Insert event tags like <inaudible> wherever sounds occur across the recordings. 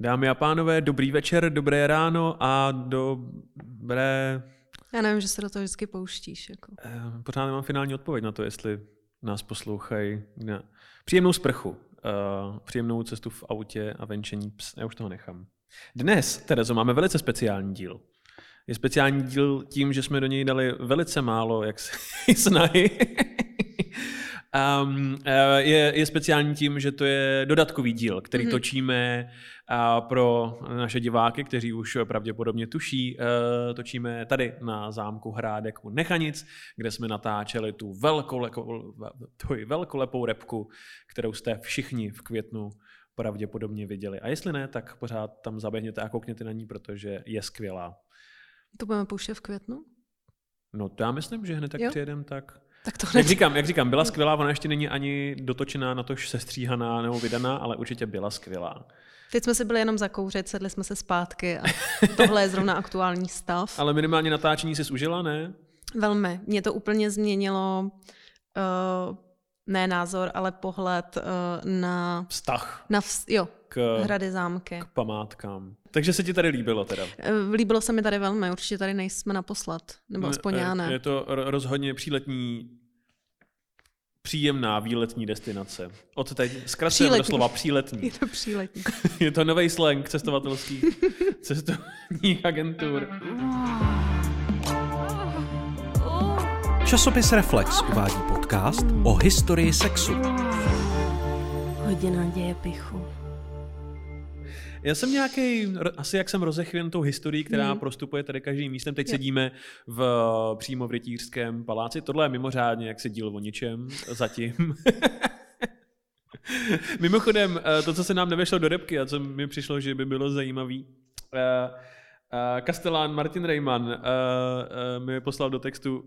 Dámy a pánové, dobrý večer, dobré ráno a dobré... Já nevím, že se do toho vždycky pouštíš. Jako. Eh, Pořád nemám finální odpověď na to, jestli nás poslouchají. Ne. Příjemnou sprchu, uh, příjemnou cestu v autě a venčení. Ps, já už toho nechám. Dnes, Terezo, máme velice speciální díl. Je speciální díl tím, že jsme do něj dali velice málo jak se <laughs> snahy. Um, je, je speciální tím, že to je dodatkový díl, který mm-hmm. točíme uh, pro naše diváky, kteří už pravděpodobně tuší. Uh, točíme tady na zámku Hrádek u Nechanic, kde jsme natáčeli tu velkolepou, velkolepou repku, kterou jste všichni v květnu pravděpodobně viděli. A jestli ne, tak pořád tam zaběhněte a koukněte na ní, protože je skvělá. To budeme pouštět v květnu? No to já myslím, že hned tak přijedem, tak tak to jak říkám, jak říkám, byla skvělá, ona ještě není ani dotočená na to sestříhaná nebo vydaná, ale určitě byla skvělá. Teď jsme si byli jenom zakouřit, sedli jsme se zpátky a tohle je zrovna aktuální stav. <laughs> Ale minimálně natáčení jsi užila, ne? Velmi. Mě to úplně změnilo uh, ne názor, ale pohled uh, na... Vztah. Na vz, jo, k, hrady zámky. K památkám. Takže se ti tady líbilo teda? Uh, líbilo se mi tady velmi, určitě tady nejsme naposled, nebo aspoň já ne. Je to rozhodně příletní příjemná výletní destinace. Od teď zkracujeme do slova příletní. Je to příletní. <laughs> je to nový slang cestovatelských <laughs> cestovních agentur. <laughs> Časopis Reflex uvádí podcast o historii sexu. Hodina děje pichu. Já jsem nějaký, asi jak jsem rozechvěn tou historií, která hmm. prostupuje tady každým místem. Teď jo. sedíme v, přímo v rytířském paláci. Tohle je mimořádně jak se díl o ničem zatím. <laughs> Mimochodem, eh, to, co se nám nevešlo do repky a co mi přišlo, že by bylo zajímavý, Kastelán eh, eh, Martin Rejman mi poslal do textu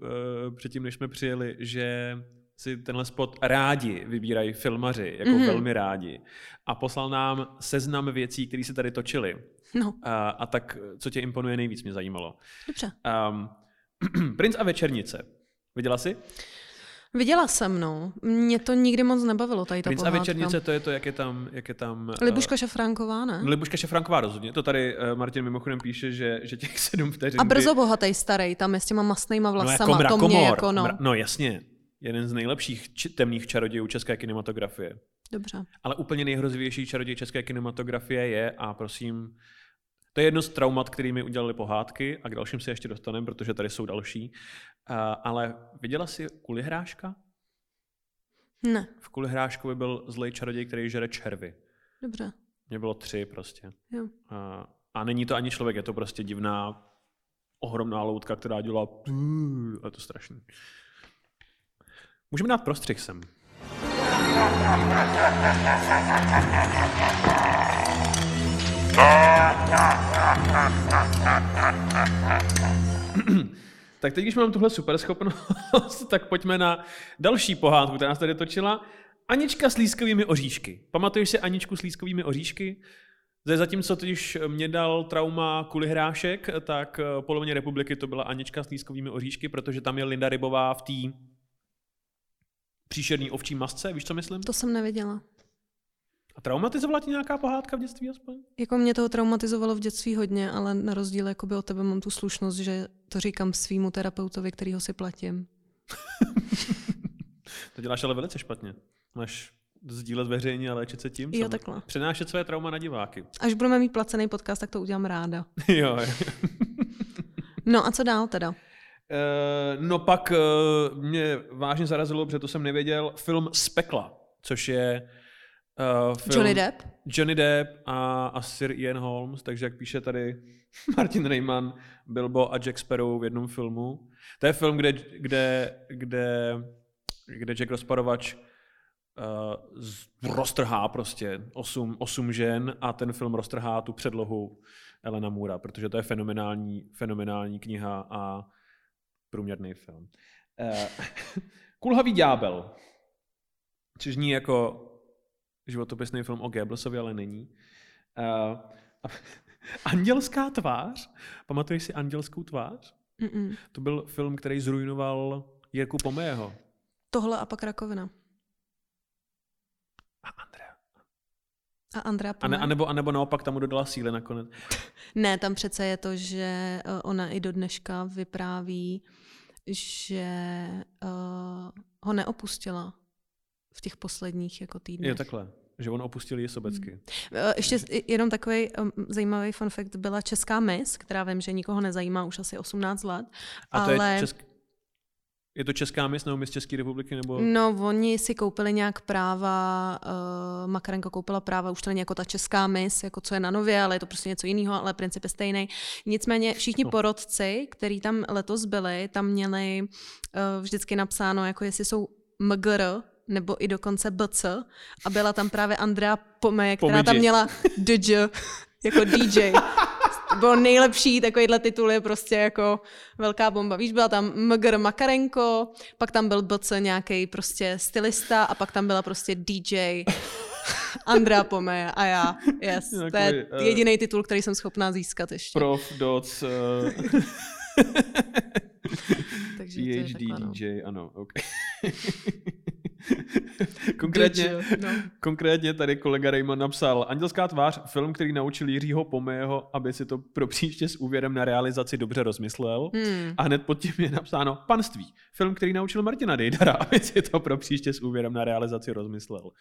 předtím, než jsme přijeli, že si tenhle spot rádi vybírají filmaři, jako mm-hmm. velmi rádi. A poslal nám seznam věcí, které se tady točily. No. A, a tak, co tě imponuje nejvíc, mě zajímalo. Dobře. Um, <clears throat> Princ a večernice. Viděla jsi? Viděla jsem, no. Mě to nikdy moc nebavilo, tady ta Princ pohádka. a večernice, to je to, jak je tam... Jak je tam Libuška uh, Šafránková, ne? Libuška Šafránková, rozhodně. To tady uh, Martin mimochodem píše, že, že těch sedm vteřin... A brzo bohatý starý, tam je s těma masnýma vlasama. No, jako to mě jako, no. Mra- no jasně, jeden z nejlepších č- temných čarodějů české kinematografie. Dobře. Ale úplně nejhrozivější čaroděj české kinematografie je, a prosím, to je jedno z traumat, kterými udělali pohádky a k dalším se ještě dostaneme, protože tady jsou další. Uh, ale viděla jsi Kulihráška? Ne. V Kulihráškovi byl zlej čaroděj, který žere červy. Dobře. Mě bylo tři prostě. Jo. Uh, a není to ani člověk, je to prostě divná, ohromná loutka, která dělá... A je to strašný. Můžeme dát prostřih sem. <clears throat> tak teď, když mám tuhle super schopnost, <laughs> tak pojďme na další pohádku, která nás tady točila. Anička s lískovými oříšky. Pamatuješ si Aničku s lískovými oříšky? Zatímco totiž mě dal trauma kvůli hrášek, tak polovině republiky to byla Anička s lískovými oříšky, protože tam je Linda Rybová v té příšerný ovčí masce, víš, co myslím? To jsem nevěděla. A traumatizovala ti nějaká pohádka v dětství aspoň? Jako mě toho traumatizovalo v dětství hodně, ale na rozdíl jakoby od tebe mám tu slušnost, že to říkám svýmu terapeutovi, kterýho si platím. <laughs> to děláš ale velice špatně. Máš sdílet veřejně a léčit se tím? Jo, takhle. Přenášet své trauma na diváky. Až budeme mít placený podcast, tak to udělám ráda. <laughs> jo, jo. no a co dál teda? Uh, no pak uh, mě vážně zarazilo, protože to jsem nevěděl, film Spekla, což je uh, film Johnny Depp? Johnny Depp a, a Sir Ian Holmes, takže jak píše tady <laughs> Martin Rayman, Bilbo a Jack Sparrow v jednom filmu. To je film, kde, kde, kde, kde Jack Rozparovač uh, roztrhá prostě osm, osm žen a ten film roztrhá tu předlohu Elena Moora, protože to je fenomenální, fenomenální kniha a průměrný film. Uh, <laughs> Kulhavý ďábel, což ní jako životopisný film o Goebbelsovi, ale není. Uh, <laughs> Andělská tvář. Pamatuješ si Andělskou tvář? Mm-mm. To byl film, který zrujnoval Jirku Pomého. Tohle a pak rakovina. A Andrea. Andrea A, ne, a, nebo, a nebo naopak tam mu dodala síly nakonec. <laughs> Ne, tam přece je to, že eh, ona i do dneška vypráví, že uh, ho neopustila v těch posledních jako týdnech. Jo, takhle. Že on opustil ji sobecky. Eh, Ještě jenom takový zajímavý fun fact, byla česká mis, která vím, že nikoho nezajímá už asi 18 let, A to ale je česk... Je to česká mis nebo mis České republiky? Nebo... no oni si koupili nějak práva, uh, Makarenko koupila práva, už to není jako ta česká mis, jako co je na nově, ale je to prostě něco jiného, ale princip je stejný. Nicméně všichni No. porodci, který tam letos byli, tam měli uh, vždycky napsáno, jako jestli jsou MGR, nebo i dokonce BC a byla tam právě Andrea Pome, která tam Pomidži. měla DJ, jako DJ. <laughs> Bylo nejlepší, takovýhle titul je prostě jako velká bomba. Víš, byla tam Mgr Makarenko, pak tam byl BC nějaký prostě stylista a pak tam byla prostě DJ Andrea Pome a já. Yes, to je eh, jediný titul, který jsem schopná získat ještě. Prof, doc, uh, <laughs> Takže to je PhD, takhle, no. DJ, ano, ok. <laughs> <laughs> konkrétně, no. konkrétně tady kolega Raymond napsal Andělská tvář, film, který naučil Jiřího Pomého, aby si to pro příště s úvěrem na realizaci dobře rozmyslel. Hmm. A hned pod tím je napsáno Panství, film, který naučil Martina Dejdara, <laughs> aby si to pro příště s úvěrem na realizaci rozmyslel.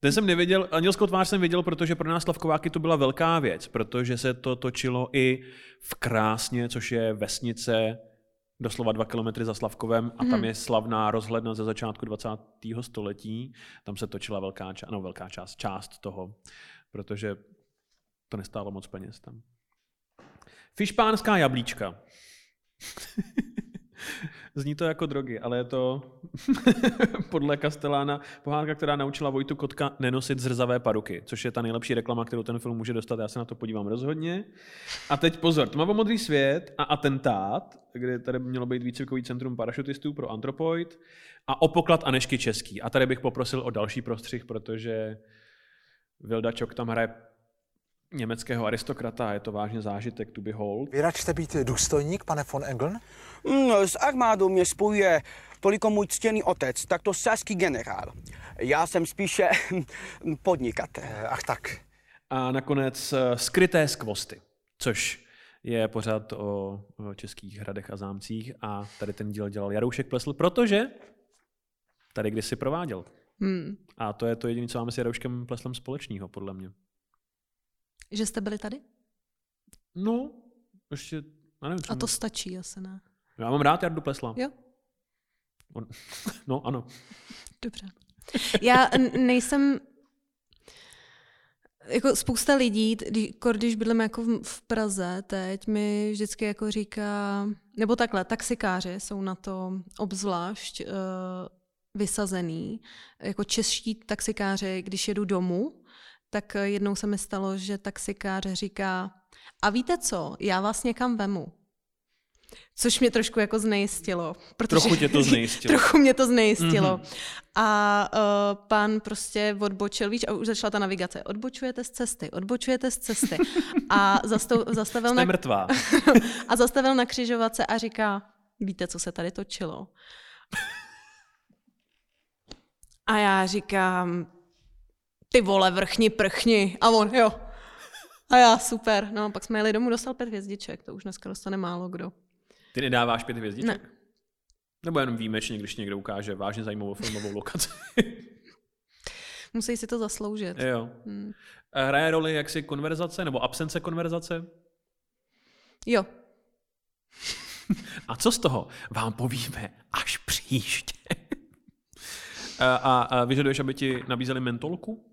Ten jsem nevěděl, Andělskou tvář jsem věděl, protože pro nás Slavkováky to byla velká věc, protože se to točilo i v Krásně, což je vesnice doslova dva kilometry za Slavkovem a tam Mhm. je slavná rozhledna ze začátku 20. století. Tam se točila velká, ča- no, velká část, část toho, protože to nestálo moc peněz tam. Fišpánská jablíčka. <laughs> Zní to jako drogy, ale je to <laughs> podle Castellána pohádka, která naučila Vojtu Kotka nenosit zrzavé paruky, což je ta nejlepší reklama, kterou ten film může dostat. Já se na to podívám rozhodně. A teď pozor, tmavomodrý svět a atentát, kde tady mělo být výcvikový centrum parašutistů pro Antropoid a opoklad Anešky Český. A tady bych poprosil o další prostřih, protože Vilda Čok tam hraje německého aristokrata a je to vážně zážitek to behold. Vy račte být důstojník, pane von Engeln? Mm, S armádou mě spojuje toliko můj ctěný otec, tak to saský generál. Já jsem spíše <laughs> podnikatel. Eh, Ach tak. A nakonec eh, Skryté skvosty, což je pořád o, o českých hradech a zámcích a tady ten díl dělal Jaroušek Plesl, protože tady kdysi prováděl. Hmm. A to je to jediné, co máme s Jarouškem Pleslem společného, podle mě. Že jste byli tady? No, ještě, já nevím, A to stačí asi, ne? Já mám rád Jardu Plesla. Jo, On, <laughs> no, ano. dobře. Já nejsem jako spousta lidí, když bydlím jako v- v Praze teď, mi vždycky jako říká, nebo takhle, taxikáři jsou na to obzvlášť uh, vysazený. Jako čeští taxikáři, když jedu domů, tak eh, jednou se mi stalo, že taxikář říká, a víte co, já vás někam vemu. Což mě trošku jako znejistilo. Protože, Trochu tě to <laughs> znejistilo. trochu mě to znejistilo. Mhm. A uh, pan prostě odbočil, víš, a už začala ta navigace. Odbočujete z cesty, odbočujete z cesty. A zastou, zastavil, Jste na, mrtvá. <laughs> a zastavil na křižovatce a říká, víte, co se tady točilo? A já říkám, ty vole, vrchni, prchni. A on, jo. A já, super. No, pak jsme jeli domů, dostal pět hvězdiček, to už dneska dostane málo kdo. Ty nedáváš pět hvězdiček? Ne. Nebo jenom výjimečně, když někdo ukáže vážně zajímavou filmovou lokaci? <laughs> Musí si to zasloužit. jo. Hmm. A Hraje roli jaksi konverzace nebo absence konverzace? Jo, <laughs> A co z toho vám povíme až příště? a, <laughs> a, a vyžaduješ, aby ti nabízeli mentolku?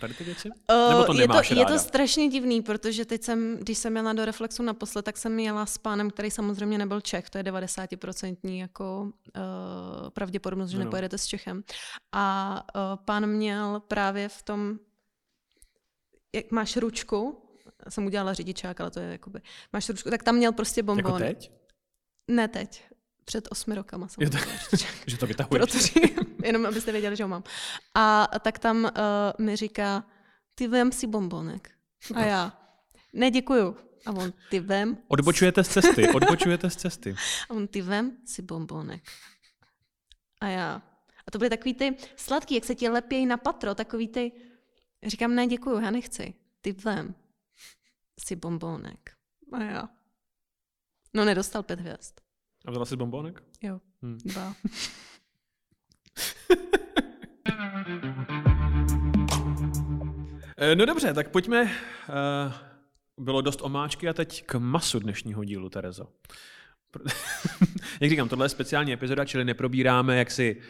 Tady ty věci? Uh, Nebo to je, to, je to ráda? strašně divný, protože teď jsem, když jsem jela do Reflexu naposled, tak jsem jela s pánem, který samozřejmě nebyl Čech, to je 90% jako uh, pravděpodobnost, že Ano. nepojedete s Čechem. A uh, pán měl právě v tom, jak máš ručku, jsem udělala řidičák, ale to je jakoby, máš ručku, tak tam měl prostě bonbon. Jako teď? Ne teď, před osmi rokama jsem řidičák. <laughs> Že to vytahuješ? Protože, jenom abyste věděli, že ho mám. A tak tam uh, mi říká, ty vem si bombonek. A já, ne, děkuju. A on, ty vem, Odbočujete z cesty, odbočujete z cesty. a on, ty vem si bombonek. A já. A to byly takový ty sladký, jak se ti lepějí na patro, takový ty, Říkám, ne, děkuju, já nechci. Ty vem si bombónek. A já. No nedostal pět hvězd. A vzala si bombónek? Jo, Hm. dva. Eh, No dobře, tak pojďme. eh, Bylo dost omáčky a teď k masu dnešního dílu, Terezo. <laughs> Jak říkám, tohle je speciální epizoda, čili neprobíráme jaksi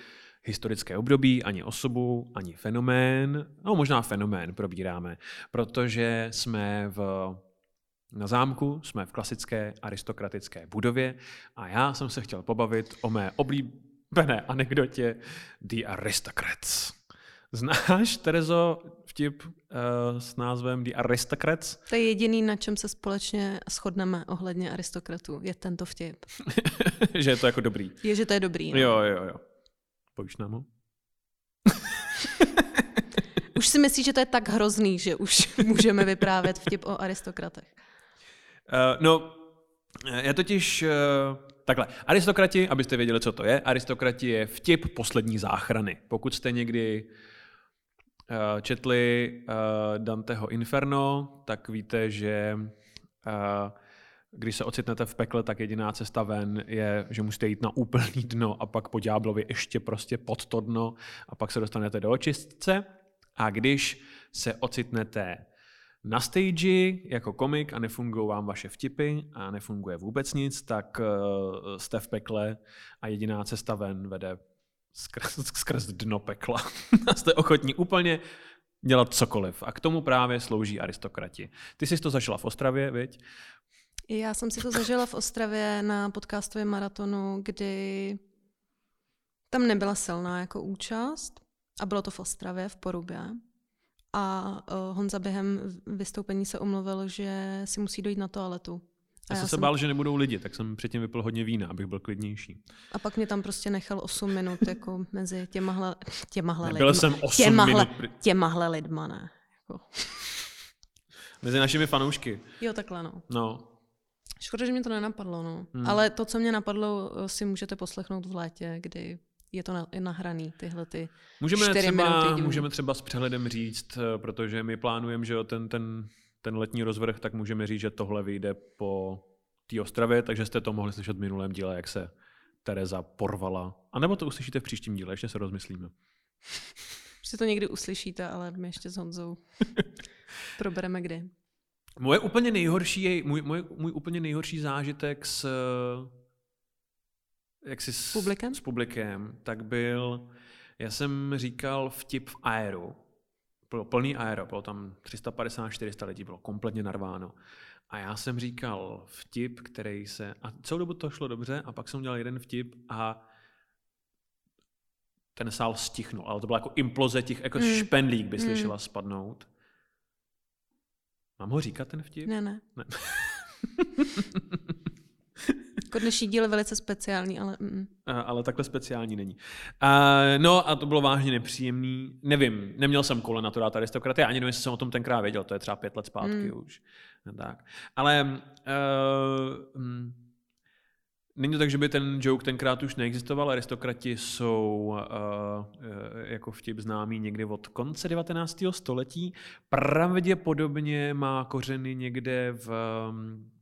historické období, ani osobu, ani fenomén. No možná fenomén probíráme, protože jsme v, na zámku, jsme v klasické aristokratické budově a já jsem se chtěl pobavit o mé oblíbené anekdotě The Aristocrats. Znáš, Terezo, vtip uh, s názvem The Aristocrats? To je jediný, na čem se společně shodneme ohledně aristokratů, je tento vtip. <laughs> že je to jako dobrý. Je, že to je dobrý. No. Jo, jo, jo. Povíš nám ho? <laughs> Už si myslíš, že to je tak hrozný, že už můžeme vyprávět vtip o aristokratech. Uh, no, eh, je totiž uh, takhle. Aristokrati, abyste věděli, co to je, aristokrati je vtip poslední záchrany. Pokud jste někdy uh, četli Danteho Inferno, tak víte, že když se ocitnete v pekle, tak jediná cesta ven je, že musíte jít na úplný dno a pak po ďáblovi ještě prostě pod to dno a pak se dostanete do očistce. A když se ocitnete na stage jako komik a nefungují vám vaše vtipy a nefunguje vůbec nic, tak uh, jste v pekle a jediná cesta ven vede skrz, skrz dno pekla. <laughs> a jste ochotní úplně dělat cokoliv. A k tomu právě slouží aristokrati. Ty jsi to zažila v Ostravě, viď? Já jsem si to zažila v Ostravě na podcastovém maratonu, kdy tam nebyla silná jako účast a bylo to v Ostravě, v Porubě. A uh, Honza během vystoupení se omluvil, že si musí dojít na toaletu. Já, A jsem se bál, že nebudou lidi, tak jsem předtím vypil hodně vína, abych byl klidnější. A pak mě tam prostě nechal 8 minut jako mezi těmahle, těmahle Nebyl lidma. jsem 8 těmahle, minut. Těmahle lidma, ne. Jako. Mezi našimi fanoušky. Jo, takhle no. No, Škoda, že mě to nenapadlo, no. Hmm. Ale to, co mě napadlo, eh, si můžete poslechnout v létě, kdy je to nahraný, tyhle ty Můžeme čtyři minuty třeba, divný. můžeme třeba s přehledem říct, eh, protože my plánujeme, že ten, ten, ten letní rozvrh, tak můžeme říct, že tohle vyjde po té Ostravě, takže jste to mohli slyšet v minulém díle, jak se Tereza porvala. A nebo to uslyšíte v příštím díle, ještě se rozmyslíme. <laughs> Si to někdy uslyšíte, ale my ještě s Honzou <laughs> probereme kdy. Moje úplně nejhorší, je, můj, můj, můj úplně nejhorší zážitek s, jak si s, Publikem? s publikem, tak byl, já jsem říkal vtip v aeru. Bylo plný aero, bylo tam 350-400 lidí, bylo kompletně narváno. A já jsem říkal vtip, který se, a celou dobu to šlo dobře, a pak jsem udělal jeden vtip a ten sál stichnul, ale to byla jako imploze těch, jako Mm. špendlík by Mm. slyšela spadnout. Mám ho říkat ten vtip? Ne, ne. Ne. <laughs> Jako dnešní díl je velice speciální, ale mm, A- ale takhle speciální není. A, no a to bylo vážně nepříjemný. Nevím, neměl jsem kole na to dát aristokraty, ani nevím, jestli jsem o tom tenkrát věděl, to je třeba pět let zpátky Mm. už. No, tak. Ale uh, hm, není to tak, že by ten joke tenkrát už neexistoval. Aristokrati jsou uh, jako vtip známý někdy od konce 19. století. Pravděpodobně má kořeny někde v um, eh,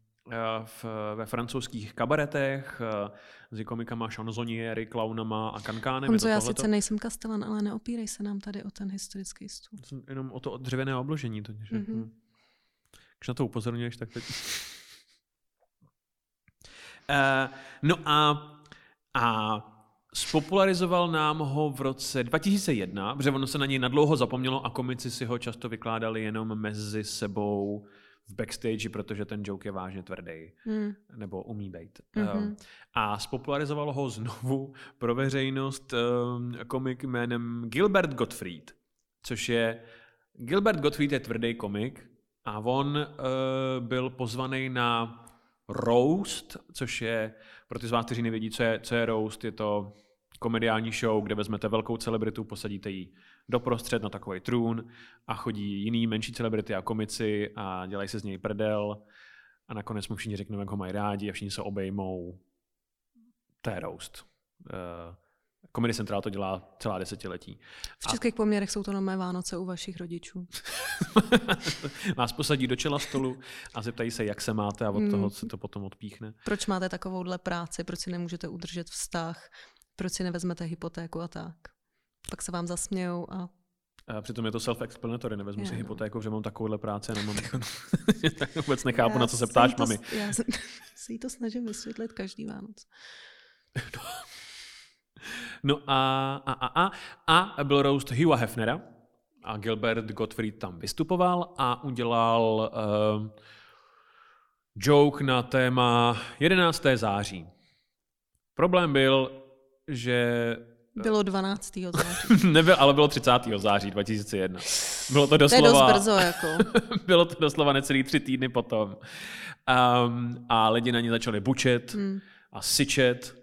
v, ve francouzských kabaretech eh, s komikama, šanzoniéry, klaunama a kankánem. Honzo, já sice nejsem kastelan, ale neopírej se nám tady o ten historický stůl. Jenom o to dřevěné obložení. To, že, Mhm. mm-hmm. Když na to upozorňuješ, tak teď... uh, no a, a spopularizoval nám ho v roce 2001, protože ono se na něj nadlouho zapomnělo a komici si ho často vykládali jenom mezi sebou v backstage, protože ten joke je vážně tvrdý, Hmm. nebo umí být. Mhm. Um, a spopularizoval ho znovu pro veřejnost um, komik jménem Gilbert Gottfried, což je Gilbert Gottfried je tvrdý komik a on uh, byl pozvaný na roast, což je, pro ty z vás, kteří nevědí, co je, co je roast, je to komediální show, kde vezmete velkou celebritu, posadíte ji doprostřed na takový trůn a chodí jiný menší celebrity a komici a dělají se z něj prdel a nakonec mu všichni řeknou, jak ho mají rádi a všichni se obejmou. To je roast. Uh, Comedy Central to dělá celá desetiletí. V českých poměrech jsou to nové Vánoce u vašich rodičů. <laughs> Vás posadí do čela stolu a zeptají se, jak se máte a od toho se to potom odpíchne. Proč máte takovouhle práci, proč si nemůžete udržet vztah, proč si nevezmete hypotéku a tak. Pak se vám zasmějou a A přitom je to self-explanatory, nevezmu Je, si no. hypotéku, že mám takovouhle práci a nemám. <laughs> tak vůbec nechápu, Já na co se ptáš, to, mami. Já se, <laughs> se jí to snažím vysvětlit každý Vánoc. <laughs> No a, a, a, a, a byl roast Hugha Hefnera a Gilbert Gottfried tam vystupoval a udělal uh, joke na téma 11. září. Problém byl, že Bylo 12. září. <laughs> nebyl, ale bylo 30. září 2001. Bylo to To je dost doslova, brzo, jako. <laughs> bylo to doslova necelý tři týdny potom. Um, a lidi na ní začali bučet Hmm. a syčet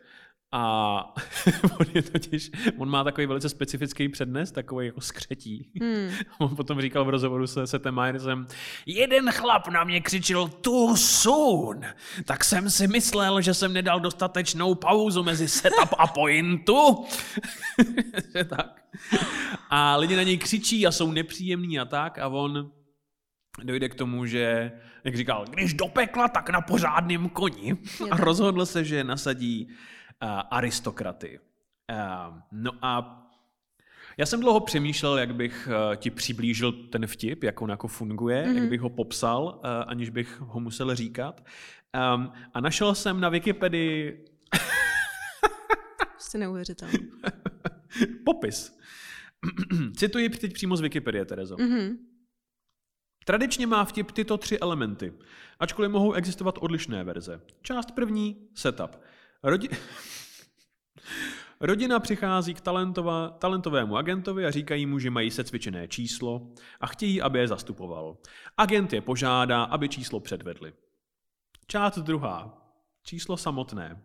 a <laughs> on je totiž, on má takový velice specifický přednes, takový jako skřetí. Hmm. <laughs> On potom říkal v rozhovoru se Setem Meyersem, jeden chlap na mě křičil too soon, tak jsem si myslel, že jsem nedal dostatečnou pauzu mezi setup a pointu. <laughs> Že tak. A lidi na něj křičí a jsou nepříjemní a tak a on dojde k tomu, že, jak říkal, když do pekla, tak na pořádném koni. A rozhodl se, že nasadí aristokraty. Uh, no a já jsem dlouho přemýšlel, jak bych uh, ti přiblížil ten vtip, jak on jako funguje, mm-hmm. jak bych ho popsal, uh, aniž bych ho musel říkat. Um, a našel jsem na Wikipedii <laughs> Prostě neuvěřitelné. <laughs> popis. <clears throat> Cituji teď přímo z Wikipedie, Terezo. Mhm. Tradičně má vtip tyto tři elementy, ačkoliv mohou existovat odlišné verze. Část první, setup. Rodi... Rodina přichází k talentova, talentovému agentovi a říkají mu, že mají secvičené číslo a chtějí, aby je zastupoval. Agent je požádá, aby číslo předvedli. Část druhá. Číslo samotné.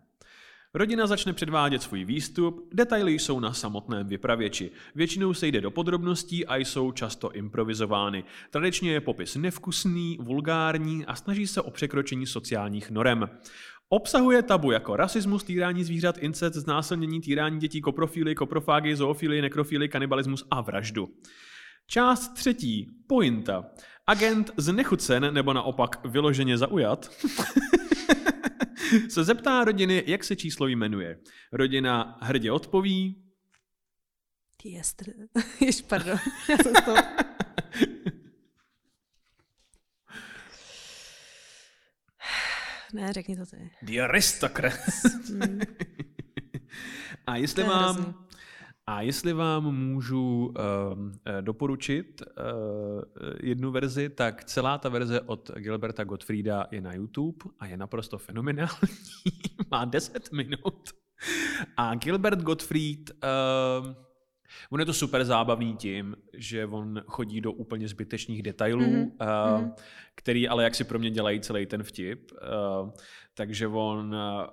Rodina začne předvádět svůj výstup, detaily jsou na samotném vypravěči. Většinou se jde do podrobností a jsou často improvizovány. Tradičně je popis nevkusný, vulgární a snaží se o překročení sociálních norem. Obsahuje tabu jako rasismus, týrání zvířat, incest, znásilnění, týrání dětí, koprofíly, koprofágy, zoofíly, nekrofíly, kanibalismus a vraždu. Část třetí. Pointa. Agent znechucen nebo naopak vyloženě zaujat <laughs> se zeptá rodiny, jak se číslo jmenuje. Rodina hrdě odpoví, Jestr. <laughs> Jež, pardon. Já jsem z toho... Ne, řekni to ty. The Aristocrats. <laughs> a jestli To hrozný. A jestli vám můžu um, doporučit uh, jednu verzi, tak celá ta verze od Gilberta Gottfrieda je na YouTube a je naprosto fenomenální. <laughs> Má 10 minut. A Gilbert Gottfried, uh, on je to super zábavný tím, že on chodí do úplně zbytečných detailů, mm-hmm. uh, který ale jak si pro mě dělají celý ten vtip. Uh, takže on... Uh,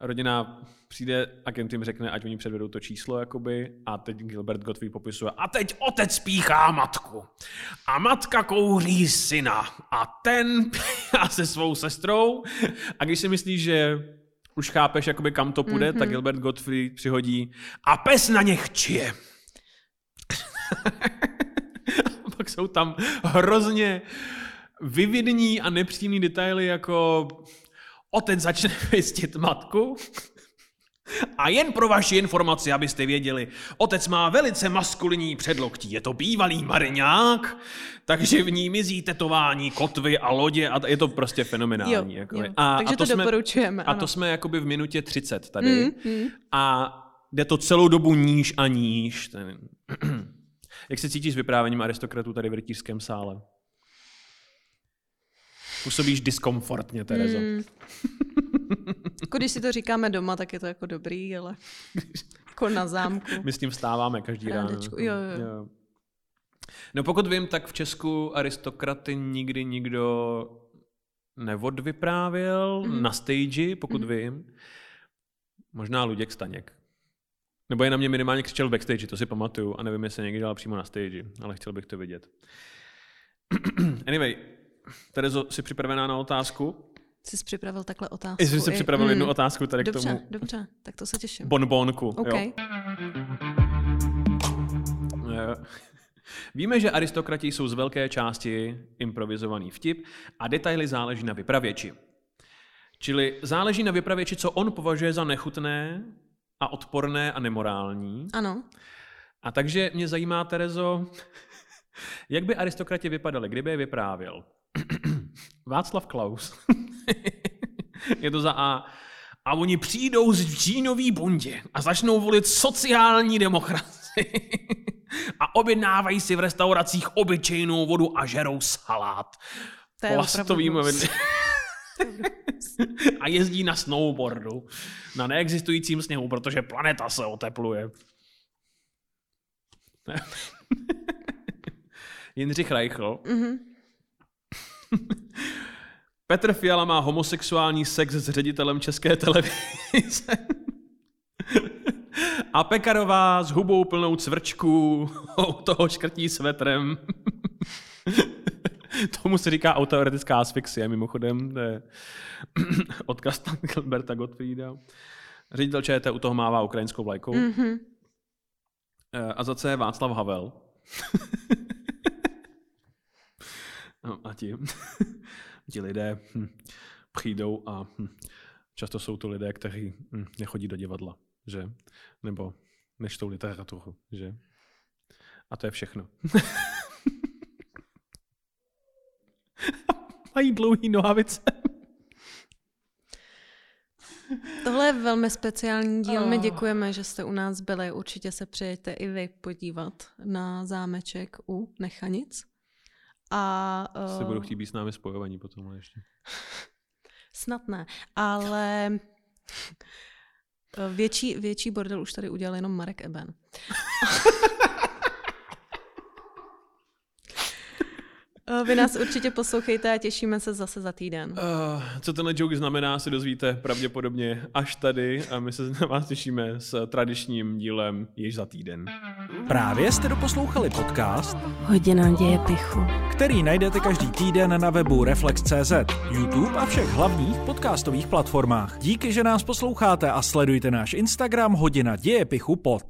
rodina přijde, agent jim řekne, ať oni předvedou to číslo, jakoby, a teď Gilbert Gottfried popisuje, a teď otec píchá matku. A matka kouří syna. A ten <laughs> píchá se svou sestrou. A když si myslíš, že už chápeš, jakoby, kam to půjde, mm-hmm. tak Gilbert Gottfried přihodí a pes na ně chčije. <laughs> a pak jsou tam hrozně vyvidní a nepříjemný detaily, jako otec začne <laughs> pěstit matku a jen pro vaši informaci, abyste věděli, otec má velice maskulinní předloktí. Je to bývalý mariňák, takže v ní mizí tetování, kotvy a lodě a je to prostě fenomenální. Jo, jakoby. jo. A, Takže a to jsme, doporučujeme, A ano. to jsme jakoby v minutě 30 tady. Mm, mm. A jde to celou dobu níž a níž. Ten... <clears throat> Jak se cítíš s vyprávěním aristokratů tady v rytířském sále? Působíš diskomfortně, Terezo. Mm. <laughs> Jako když si to říkáme doma, tak je to jako dobrý, ale <laughs> jako na zámku. My s tím vstáváme každý ráno. Rádečku, jo, jo. jo. No pokud vím, tak v Česku aristokraty nikdy nikdo neodvyprávěl mm-hmm. na stage, pokud mm-hmm. vím. Možná Luděk Staněk. Nebo je na mě minimálně křičel v backstage, to si pamatuju a nevím, jestli někdy dělal přímo na stage, ale chtěl bych to vidět. <clears throat> anyway, Terezo, jsi připravená na otázku? Jsi připravil takhle otázku. Jestli jsi i- připravil mm. jednu otázku tady Dobře, k tomu dobře, tak to se těším. bonbonku. OK. Jo. Eh, <laughs> Víme, že aristokrati jsou z velké části improvizovaný vtip a detaily záleží na vypravěči. Čili záleží na vypravěči, co on považuje za nechutné a odporné a nemorální. Ano. A takže mě zajímá, Terezo, <laughs> jak by aristokrati vypadali, kdyby je vyprávěl? <clears throat> Václav Klaus. <laughs> <laughs> je to za A. A oni přijdou z džínový bundě a začnou volit sociální demokracii. <laughs> a objednávají si v restauracích obyčejnou vodu a žerou salát. To je Plastovým <laughs> a jezdí na snowboardu. Na neexistujícím sněhu, protože planeta se otepluje. Jindřich Reichl. Mhm. Petr Fiala má homosexuální sex s ředitelem České televize. <laughs> A Pekarová s hubou plnou cvrčků <laughs> u toho škrtí svetrem. <laughs> Tomu se říká autoerotická asfixie, mimochodem. To je <clears throat> odkaz na Gilberta Gottfrieda. Ředitel ČT u toho mává ukrajinskou vlajkou. Mhm. Eh, A za C Václav Havel. no, a ti, ti lidé hm, přijdou a hm, často jsou to lidé, kteří hm, nechodí do divadla, že? Nebo nečtou literaturu, že? A to je všechno. <laughs> Mají dlouhý nohavice. Tohle je velmi speciální díl. My Oh. děkujeme, že jste u nás byli. Určitě se přijďte i vy podívat na zámeček u Nechanic. A Se uh, budou chtít být s námi spojovaní potom ještě. snad ne, ale eh, větší, větší bordel už tady udělal jenom Marek Eben. <laughs> Vy nás určitě poslouchejte a těšíme se zase za týden. Uh, co tenhle joke znamená, se dozvíte pravděpodobně až tady a my se na vás těšíme s tradičním dílem již za týden. Právě jste doposlouchali podcast, Hodina děje pichu. který najdete každý týden na webu Reflex.cz, YouTube a všech hlavních podcastových platformách. Díky, že nás posloucháte a sledujte náš Instagram Hodina děje pichu pod.